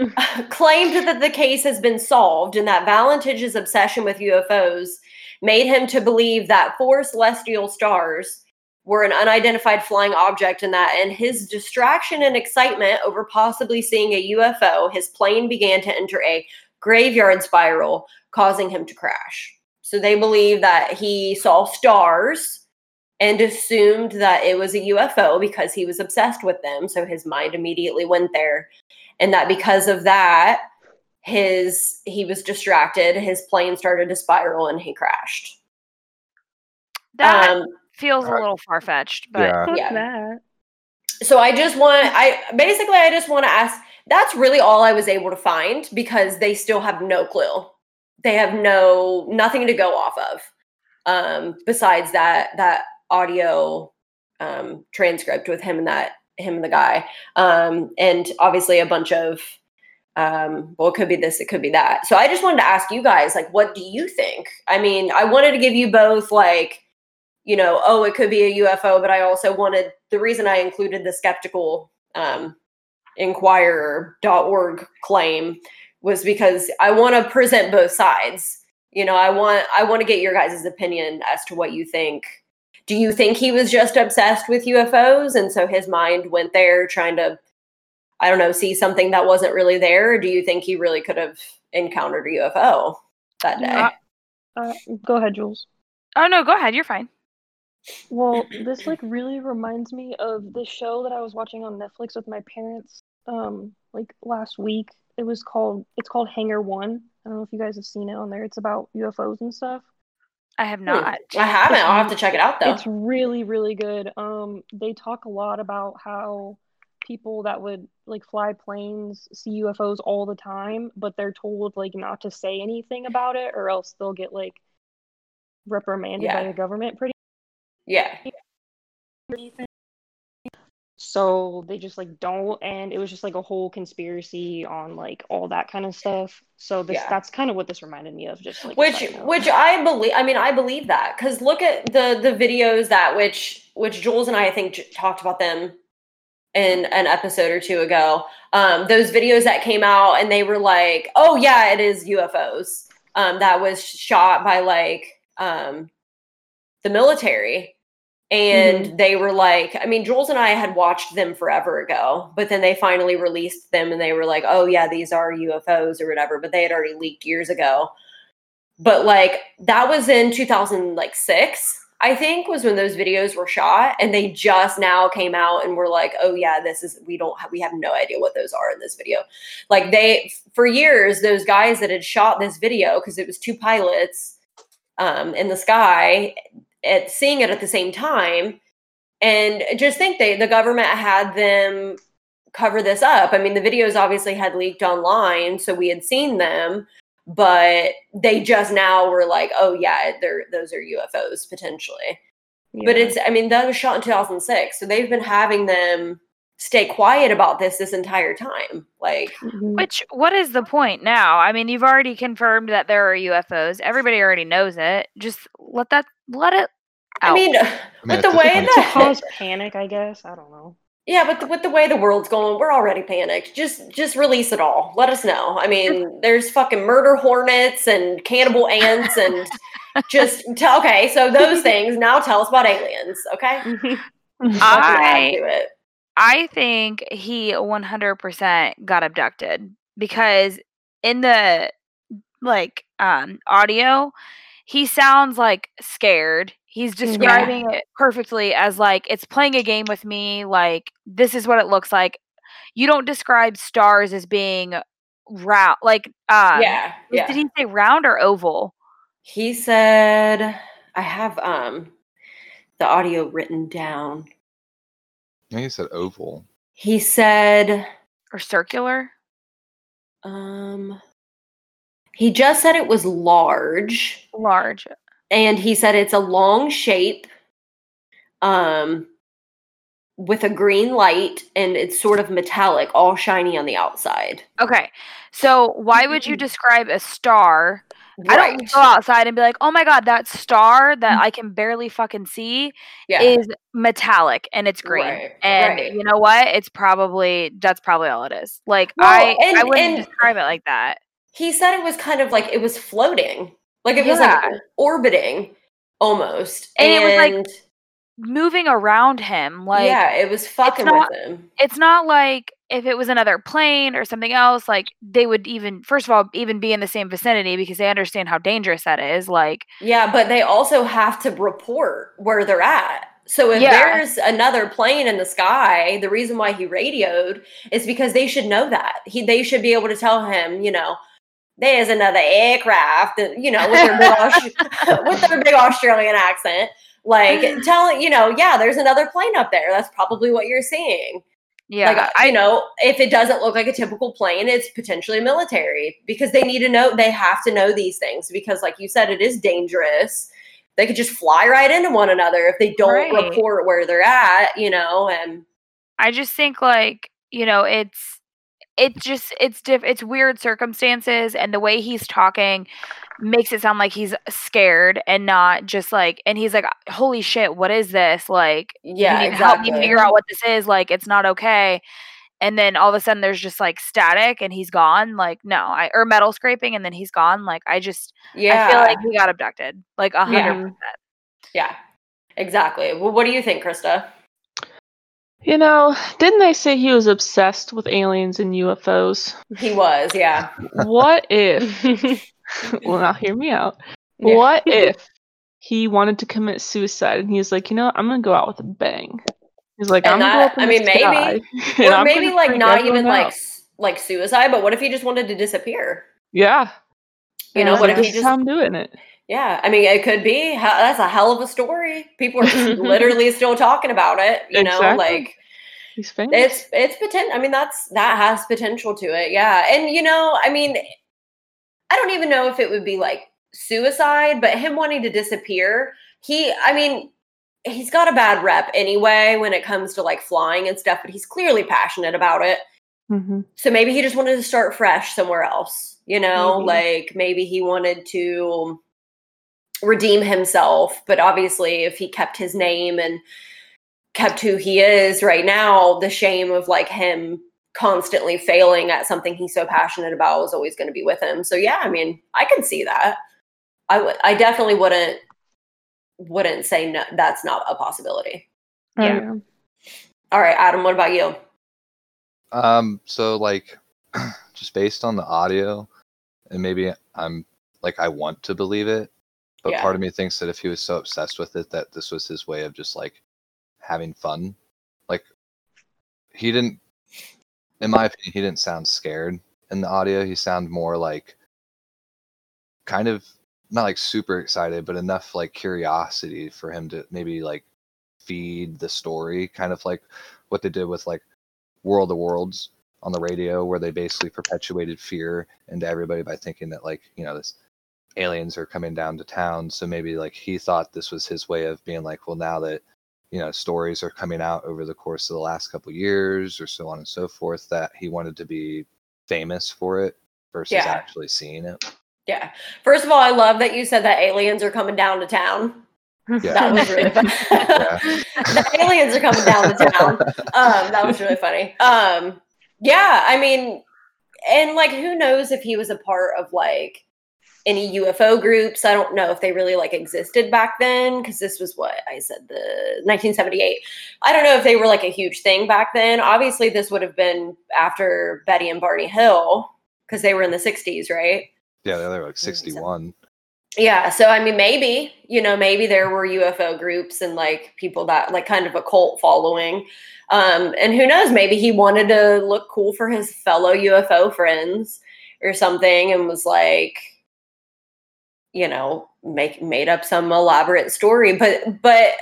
claimed that the case has been solved and that Valentich's obsession with UFOs made him to believe that four celestial stars were an unidentified flying object and that in his distraction and excitement over possibly seeing a UFO, his plane began to enter a graveyard spiral, causing him to crash. So they believe that he saw stars and assumed that it was a UFO because he was obsessed with them. So his mind immediately went there. And that because of that, his he was distracted, his plane started to spiral and he crashed. that Um feels a little far-fetched but Yeah. Yeah. so I just want I basically I just want to ask that's really all I was able to find because they still have no clue. They have no nothing to go off of. Um besides that that audio um transcript with him and that him and the guy. Um and obviously a bunch of um well it could be this it could be that. So I just wanted to ask you guys like what do you think? I mean, I wanted to give you both like you know, oh, it could be a UFO, but I also wanted the reason I included the skeptical um, inquirer.org claim was because I want to present both sides. You know, I want I want to get your guys' opinion as to what you think. Do you think he was just obsessed with UFOs and so his mind went there trying to I don't know, see something that wasn't really there? Or do you think he really could have encountered a UFO that day? Uh, Uh, go ahead, Jules. oh no go ahead you're fine Well, this like really reminds me of the show that I was watching on Netflix with my parents um like last week. It was called it's called Hangar 1. I don't know if you guys have seen it on there. It's about UFOs and stuff. I have Hmm. not. I haven't. I'll have to check it out though. It's really, really good. Um, they talk a lot about how people that would like fly planes see UFOs all the time, but they're told like not to say anything about it, or else they'll get like reprimanded by the government. Pretty. Yeah. So they just like don't, and it was just like a whole conspiracy on like all that kind of stuff. So this Yeah. that's kind of what this reminded me of. Just like which which I believe I mean I believe that cuz look at the the videos that which which Jules and I I think j- talked about them in an episode or two ago um those videos that came out and they were like oh yeah it is UFOs um that was shot by like um the military and they were like I mean Jules and I had watched them forever ago but then they finally released them and they were like oh yeah these are UFOs or whatever but they had already leaked years ago. But like that was in 2006 i think was when those videos were shot and they just now came out and were like oh yeah this is we don't have we have no idea what those are in this video. Like they for years those guys that had shot this video because it was two pilots um, in the sky at seeing it at the same time and just think they the government had them cover this up i mean the videos obviously had leaked online so we had seen them but they just now were like, oh yeah, they're those are UFOs potentially. But it's I mean that was shot in 2006, so they've been having them stay quiet about this this entire time. Like Mhm. Which what is the point now? I mean, you've already confirmed that there are UFOs. Everybody already knows it. Just let that let it out. I mean, mean, with at the way point- that cause panic, I guess. I don't know. yeah, but the, with the way the world's going, we're already panicked. Just just release it all. Let us know. I mean, there's fucking murder hornets and cannibal ants and just tell okay. So those things now tell us about aliens. Okay, I. I think he 100% got abducted because in the like um audio he sounds like scared. He's describing it perfectly as like it's playing a game with me like this is what it looks like. You don't describe stars as being round like um yeah, yeah. did he say round or oval? He said, I have um the audio written down. I think he said oval. He said, Or circular? um he just said it was large Large. And he said it's a long shape um with a green light and it's sort of metallic, all shiny on the outside. Okay. So why would you describe a star I don't go outside and be like, oh my god, that star that I can barely fucking see Yeah. is metallic and it's green. Right, And right. you know what? It's probably that's probably all it is. Like Well, I I and- wouldn't and- describe it like that. he said it was kind of like it was floating. Like it was like orbiting almost. And it was, like, Moving around him, like yeah, it was fucking not- with him. it's not like if it was another plane or something else, like they would even first of all even be in the same vicinity because they understand how dangerous that is. Like Yeah, but they also have to report where they're at. So if Yeah. there's another plane in the sky, the reason why he radioed is because they should know that. He they should be able to tell him, you know, there's another aircraft, you know, with their big, with their big Australian accent, like telling, you know, yeah, there's another plane up there. That's probably what you're seeing. yeah, like I you know if it doesn't look like a typical plane it's potentially military because they need to know they have to know these things because like you said it is dangerous they could just fly right into one another if they don't Right. report where they're at you know and I just think like you know it's it's just it's diff it's weird circumstances and the way he's talking makes it sound like he's scared and not just like and he's like holy shit what is this? Like yeah you need to help exactly. me figure out what this is like it's not okay. And then all of a sudden there's just like static and he's gone like no i or metal scraping and then he's gone like i just yeah i feel like he got abducted like a hundred percent. Yeah exactly. Well what do you think krista You know, didn't they say he was obsessed with aliens and UFOs? he was yeah What if? well, now hear me out. Yeah. What if he wanted to commit suicide and he's like, you know, what? I'm gonna go out with a bang. He's like, And I'm gonna that- go up in I mean, maybe- or maybe like not even like out." s- like suicide but what if he just wanted to disappear yeah. you know what like, if he just how I'm doing it. Yeah, I mean, it could be. That's a hell of a story. People are literally still talking about it. You know, Exactly. like He's famous. it's it's potential. I mean, that's that has potential to it. Yeah, and you know, I mean, I don't even know if it would be like suicide, but him wanting to disappear. He, I mean, he's got a bad rep anyway when it comes to like flying and stuff. But he's clearly passionate about it. hmm So maybe he just wanted to start fresh somewhere else, you know, Maybe. like maybe he wanted to redeem himself. But obviously, if he kept his name and kept who he is right now, the shame of like him constantly failing at something he's so passionate about is always going to be with him. So yeah, I mean, I can see that. I would, I definitely wouldn't, wouldn't say no, that's not a possibility. Yeah. All right, Adam, what about you? Um, so like, just based on the audio, and maybe I'm like I want to believe it, but Yeah. part of me thinks that if he was so obsessed with it, that this was his way of just like having fun. Like, he didn't, in my opinion, he didn't sound scared in the audio. He sounded more like kind of not like super excited, but enough like curiosity for him to maybe like feed the story, kind of like what they did with like World of Worlds on the radio, where they basically perpetuated fear into everybody by thinking that like you know this aliens are coming down to town. So maybe like he thought this was his way of being like, well, now that you know stories are coming out over the course of the last couple years or so on and so forth, that he wanted to be famous for it versus Yeah. actually seeing it. Yeah. First of all, I love that you said that aliens are coming down to town. Yeah. That was really fun. the aliens are coming down to town. Um, that was really funny. Um, yeah, I mean, and like, who knows if he was a part of like any UFO groups? I don't know if they really like existed back then because this was what I said the 1978. I don't know if they were like a huge thing back then. Obviously, this would have been after Betty and Barney Hill because they were in the 60s, right? Yeah, they were like 61. Yeah, so I mean, maybe you know, maybe there were UFO groups and like people that like kind of a cult following, um, and who knows? Maybe he wanted to look cool for his fellow UFO friends or something, and was like, you know, make made up some elaborate story. But but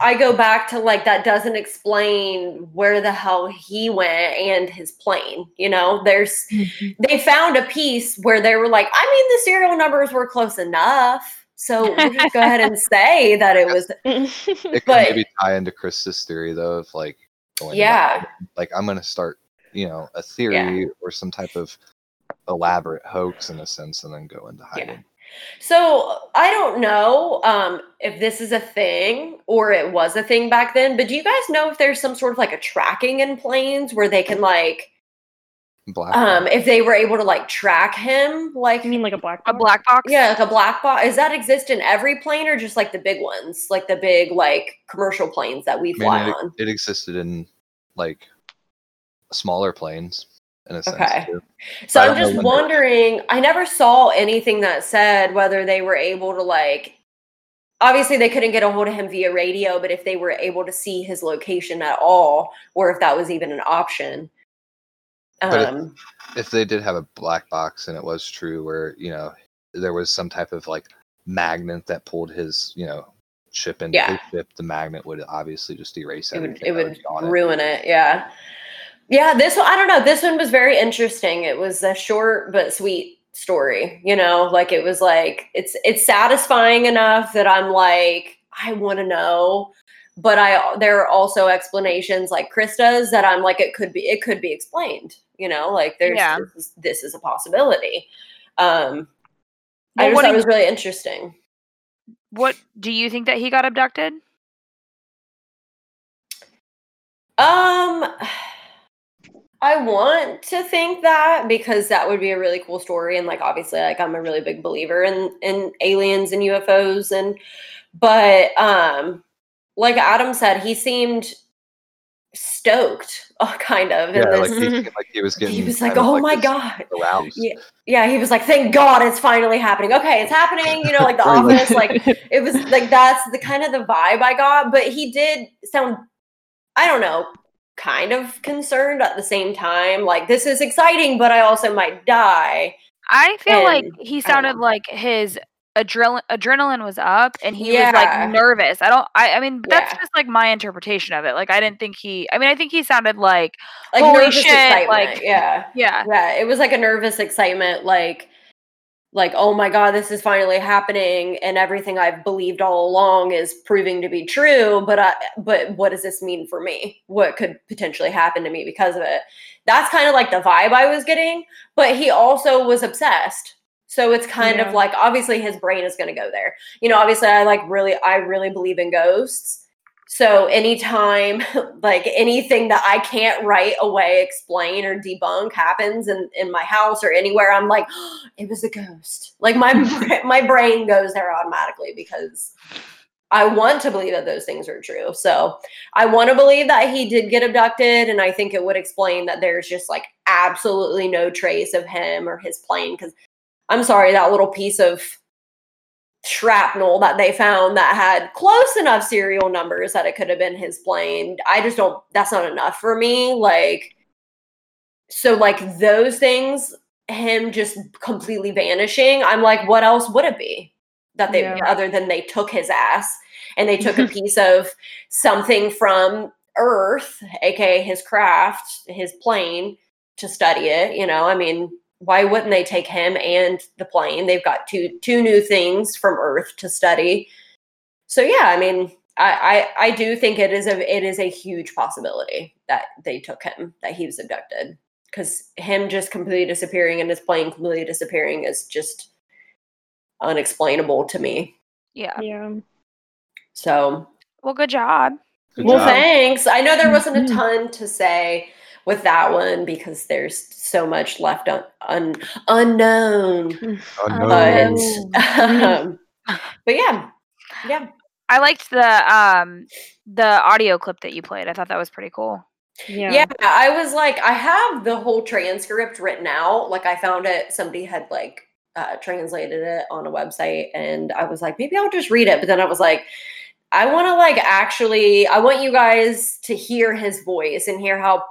I go back to like that doesn't explain where the hell he went and his plane. You know, there's mm-hmm. they found a piece where they were like, I mean, the serial numbers were close enough. So we'll just go ahead and say that it was, It could But- maybe tie into Chris's theory though of like going yeah, hiding. like I'm gonna start, you know, a theory or some type of elaborate hoax in a sense and then go into hiding. So I don't know um, if this is a thing or it was a thing back then, but do you guys know if there's some sort of like a tracking in planes where they can like, Black um, if they were able to like track him, like You mean like a black A box? black box? yeah, like a black box? Does that exist in every plane or just like the big ones, like the big like commercial planes that we I fly mean, on? it, it existed in like smaller planes in a sense Okay. too. So I'm just wondering, I never saw anything that said whether they were able to like obviously they couldn't get a hold of him via radio, but if they were able to see his location at all, or if that was even an option. Um If they did have a black box and it was true where, you know, there was some type of like magnet that pulled his, you know, ship into Yeah. his ship, the magnet would obviously just erase it would it would on it. ruin it. Yeah. Yeah, this one I don't know. This one was very interesting. It was a short but sweet story, you know, like it was like it's it's satisfying enough that I'm like I want to know, but I there are also explanations like does that I'm like it could be it could be explained, you know, like there's Yeah. this, is, this is a possibility. Um I just thought it was really interesting. What do you think that he got abducted? Um, I want to think that because that would be a really cool story, and like obviously, like I'm a really big believer in in aliens and UFOs, and but um, like Adam said, he seemed stoked, uh, kind of. Yeah, like he, like he was getting. he was like, "Oh my god." Aroused. Yeah, yeah, he was like, "Thank God, it's finally happening." Okay, it's happening. You know, like the office, like it was like that's the kind of the vibe I got. But he did sound, I don't know, kind of concerned at the same time. Like this is exciting, but I also might die. I feel like he sounded like his adrenaline adrenaline was up and he was like nervous. I don't I I mean that's Yeah. just like my interpretation of it. Like I didn't think he I mean I think he sounded like Like Holy nervous shit, excitement. like- yeah. yeah. Yeah. It was like a nervous excitement, like like, oh my god, this is finally happening and everything I've believed all along is proving to be true. But I but what does this mean for me? What could potentially happen to me because of it? That's kind of like the vibe I was getting. But he also was obsessed. So it's kind Yeah. of like obviously his brain is gonna go there. You know, obviously I like really I really believe in ghosts. So anytime like anything that I can't right away explain or debunk happens in, in my house or anywhere, I'm like, it was a ghost. Like my my brain goes there automatically because I want to believe that those things are true. So I want to believe that he did get abducted, and I think it would explain that there's just like absolutely no trace of him or his plane. Because I'm sorry, that little piece of shrapnel that they found that had close enough serial numbers that it could have been his plane. I just don't that's not enough for me. Like so like those things him just completely vanishing, I'm like what else would it be? That they Yeah. other than they took his ass and they took a piece of something from Earth, aka his craft, his plane to study it, you know? I mean, why wouldn't they take him and the plane? They've got two two new things from Earth to study. So yeah, I mean, I, I I do think it is a it is a huge possibility that they took him, that he was abducted. Because him just completely disappearing and his plane completely disappearing is just unexplainable to me. Yeah. Yeah. So Well, good job. Good well, job. thanks. I know there wasn't a Mhm. ton to say with that one because there's so much left un, un, unknown. No. But um, but yeah, yeah. I liked the um the audio clip that you played. I thought that was pretty cool. Yeah. Yeah, I was like, I have the whole transcript written out. Like, I found it. Somebody had like uh, translated it on a website, and I was like, maybe I'll just read it. But then I was like, I want to like actually, I want you guys to hear his voice and hear how,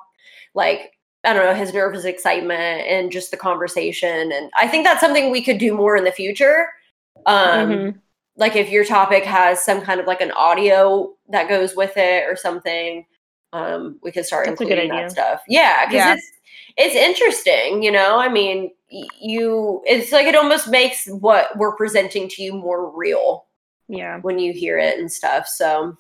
like, I don't know, his nervous excitement and just the conversation. And I think that's something we could do more in the future. Um, Mhm. like if your topic has some kind of like an audio that goes with it or something um we could start That's including that stuff yeah because Yeah. it's it's interesting you know i mean you it's like it almost makes what we're presenting to you more real Yeah. when you hear it and stuff so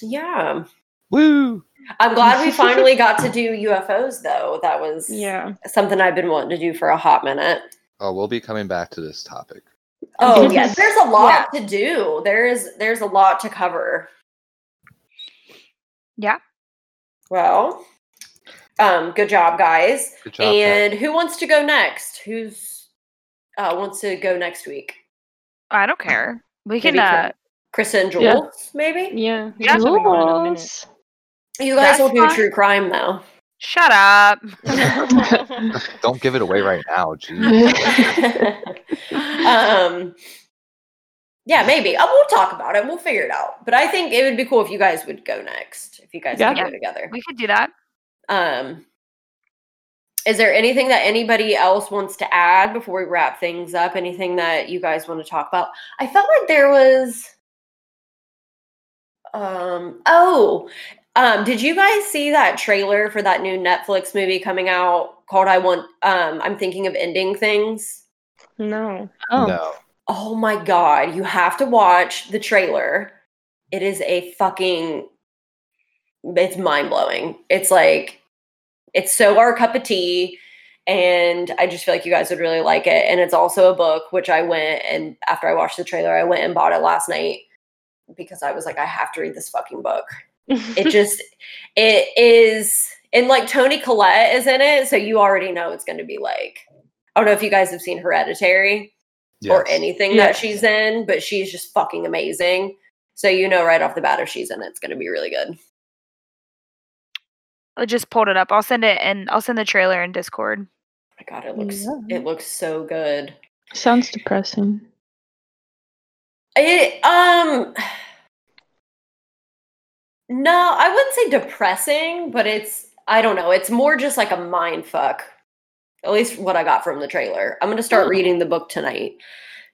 yeah Woo! I'm glad we finally got to do ufos though that was Yeah. something i've been wanting to do for a hot minute Oh, we'll be coming back to this topic. oh yeah there's a lot to do there's there's a lot to cover Yeah. Well, um, good job, guys. Good job. Pat. and who wants to go next? Who's uh wants to go next week? I don't care. We can Maybe uh Krista and Yeah. Maybe? Yeah. Yeah. That's what we want in a minute. Jules. You guys That's will do fine. true crime though. shut up. Don't give it away right now, geez. um yeah, maybe. Uh, we'll talk about it. We'll figure it out. But I think it would be cool if you guys would go next. If you guys Yeah. could go together. We could do that. Um is there anything that anybody else wants to add before we wrap things up? Anything that you guys want to talk about? I felt like there was um oh, um did you guys see that trailer for that new Netflix movie coming out called I want um I'm thinking of ending things? no. Oh, No. Oh my god, you have to watch the trailer. It is a fucking it's mind-blowing. It's like it's so our cup of tea and I just feel like you guys would really like it and it's also a book which I went and after I watched the trailer I went and bought it last night because I was like I have to read this fucking book. It just it is and like Toni Collette is in it so you already know it's going to be like I don't know if you guys have seen Hereditary or anything Yeah. that she's in, but she's just fucking amazing. So you know right off the bat if she's in it, it's gonna be really good. I just pulled it up. I'll send it and I'll send the trailer in Discord. Oh my god, it looks Yeah. it looks so good. sounds depressing. It um no, I wouldn't say depressing, but it's I don't know, it's more just like a mind fuck. At least what I got from the trailer. I'm gonna start Oh. reading the book tonight.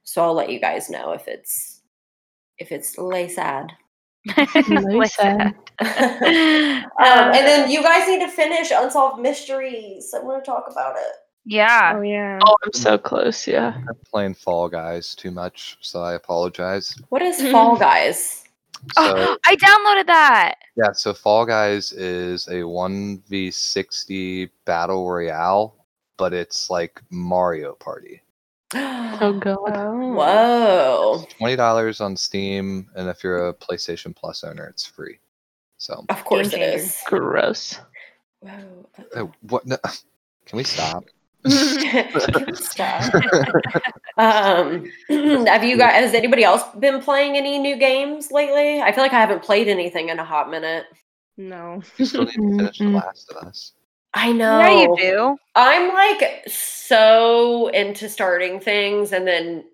So I'll let you guys know if it's if it's lay sad. Listen. Um, um, and then you guys need to finish Unsolved Mysteries. I want to talk about it. yeah. Oh yeah. Oh, I'm mm. so close. Yeah. I'm playing Fall Guys too much, so I apologize. What is Fall Guys? So Oh, I downloaded that. yeah, so Fall Guys is a one v sixty battle royale, but it's like Mario Party. Oh god. Oh. Whoa. Twenty dollars on Steam, and if you're a PlayStation Plus owner, it's free. So Of course Game it changer. is. Gross. Whoa. uh, what? No, can we stop? Stop. um, have you guys? Has anybody else been playing any new games lately? I feel like I haven't played anything in a hot minute. No. You still need to finish The Last of Us. I know. Yeah, you do. I'm like so into starting things and then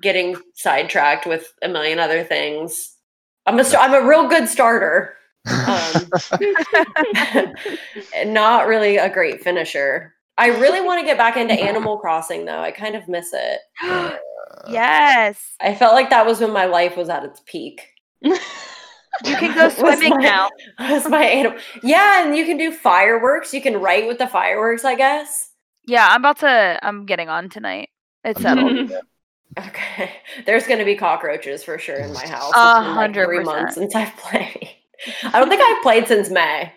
getting sidetracked with a million other things. I'm a st- I'm a real good starter, um, not really a great finisher. I really want to get back into Animal Crossing though. I kind of miss it. yes. I felt like that was when my life was at its peak. You can go Was swimming my- now. Was my animal? Yeah, and you can do fireworks. You can write with the fireworks, I guess. Yeah, I'm about to. I'm getting on tonight. It's settled. Okay. There's going to be cockroaches for sure in my house. A It's been, like, hundred three months since I've played. I don't think I've played since May.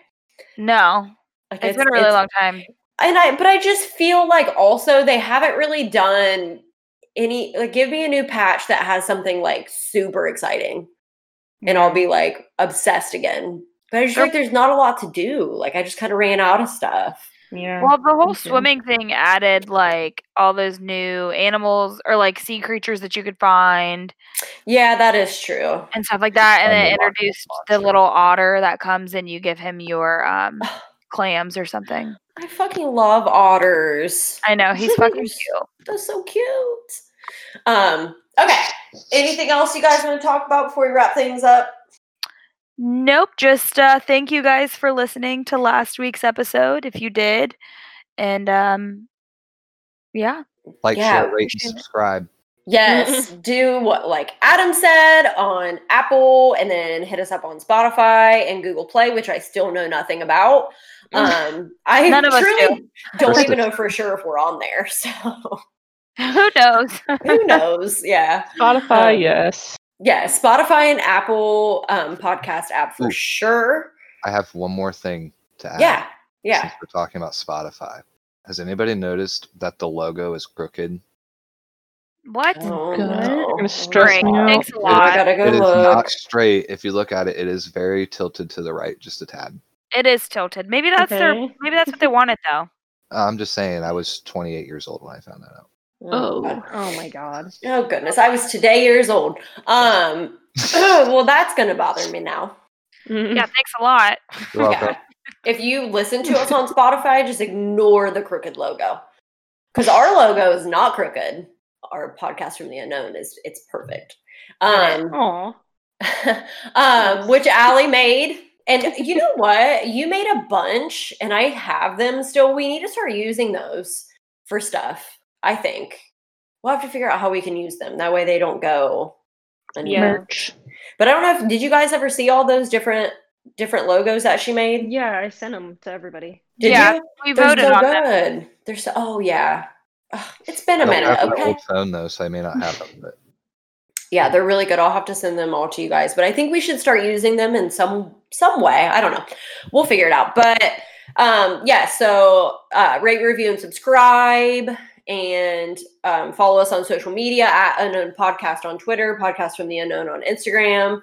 no, Like it's been a really it's- long time. And I, but I just feel like also they haven't really done any. Like, give me a new patch that has something like super exciting, and I'll be like obsessed again. But I just feel like there's not a lot to do. Like, I just kind of ran out of stuff. Yeah. Well, the whole swimming thing added like all those new animals or like sea creatures that you could find Yeah, that is true. and stuff like that. And And it the rock introduced the little otter that comes and you give him your um clams or something. I fucking love otters. I know he's fucking cute. They're so cute. Um, okay. Anything else you guys want to talk about before we wrap things up? Nope. Just uh, thank you guys for listening to last week's episode. If you did, and um, yeah, Like, Yeah, share, rate, and subscribe. Yes, do what like Adam said on Apple, and then hit us up on Spotify and Google Play, which I still know nothing about. Um, I None of us truly don't even know for sure if we're on there. So who knows? who knows? Yeah. Spotify, Um, yes. Yeah, Spotify and Apple um, podcast app for Ooh. sure. I have one more thing to add. Yeah, yeah. Since we're talking about Spotify, has anybody noticed that the logo is crooked? What? Oh, God, no. you're gonna stress me out. Thanks a lot. i gotta go It is look. not straight. If you look at it, it is very tilted to the right, just a tad. It is tilted. Maybe that's their. Maybe that's what they wanted though. I'm just saying, I was 28 years old when I found that out. Oh. God. Oh my god. Oh goodness, I was today years old. Um, well, that's gonna bother me now. Yeah. Thanks a lot. You're welcome. Yeah. If you listen to us on Spotify, just ignore the crooked logo because our logo is not crooked. Our podcast from the unknown is it's perfect. Um, Aw. um, which Allie made. And you know what? You made a bunch, and I have them still. We need to start using those for stuff. I think we'll have to figure out how we can use them. That way, they don't go. anywhere. Yeah. Merch. But I don't know if did you guys ever see all those different different logos that she made? Yeah, I sent them to everybody. Did Yeah, you? We They're voted so on them. They're so. Oh yeah. Ugh, it's been a minute. have Okay. phone though, so I may not have them. But Yeah, they're really good. I'll have to send them all to you guys, but I think we should start using them in some some way. I don't know. We'll figure it out. But um yeah, so uh rate, review, and subscribe and um, follow us on social media at Unknown Podcast on Twitter, Podcast from the Unknown on Instagram.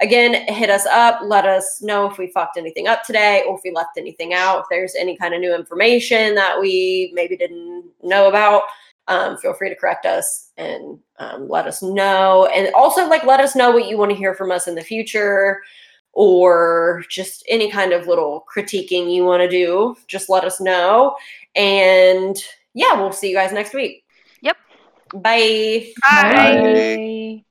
Again, hit us up. Let us know if we fucked anything up today or if we left anything out. If there's any kind of new information that we maybe didn't know about, um, feel free to correct us and um, let us know. And also, like, let us know what you want to hear from us in the future or just any kind of little critiquing you want to do. Just let us know. And yeah, we'll see you guys next week. Yep. Bye. Bye. Bye. Bye.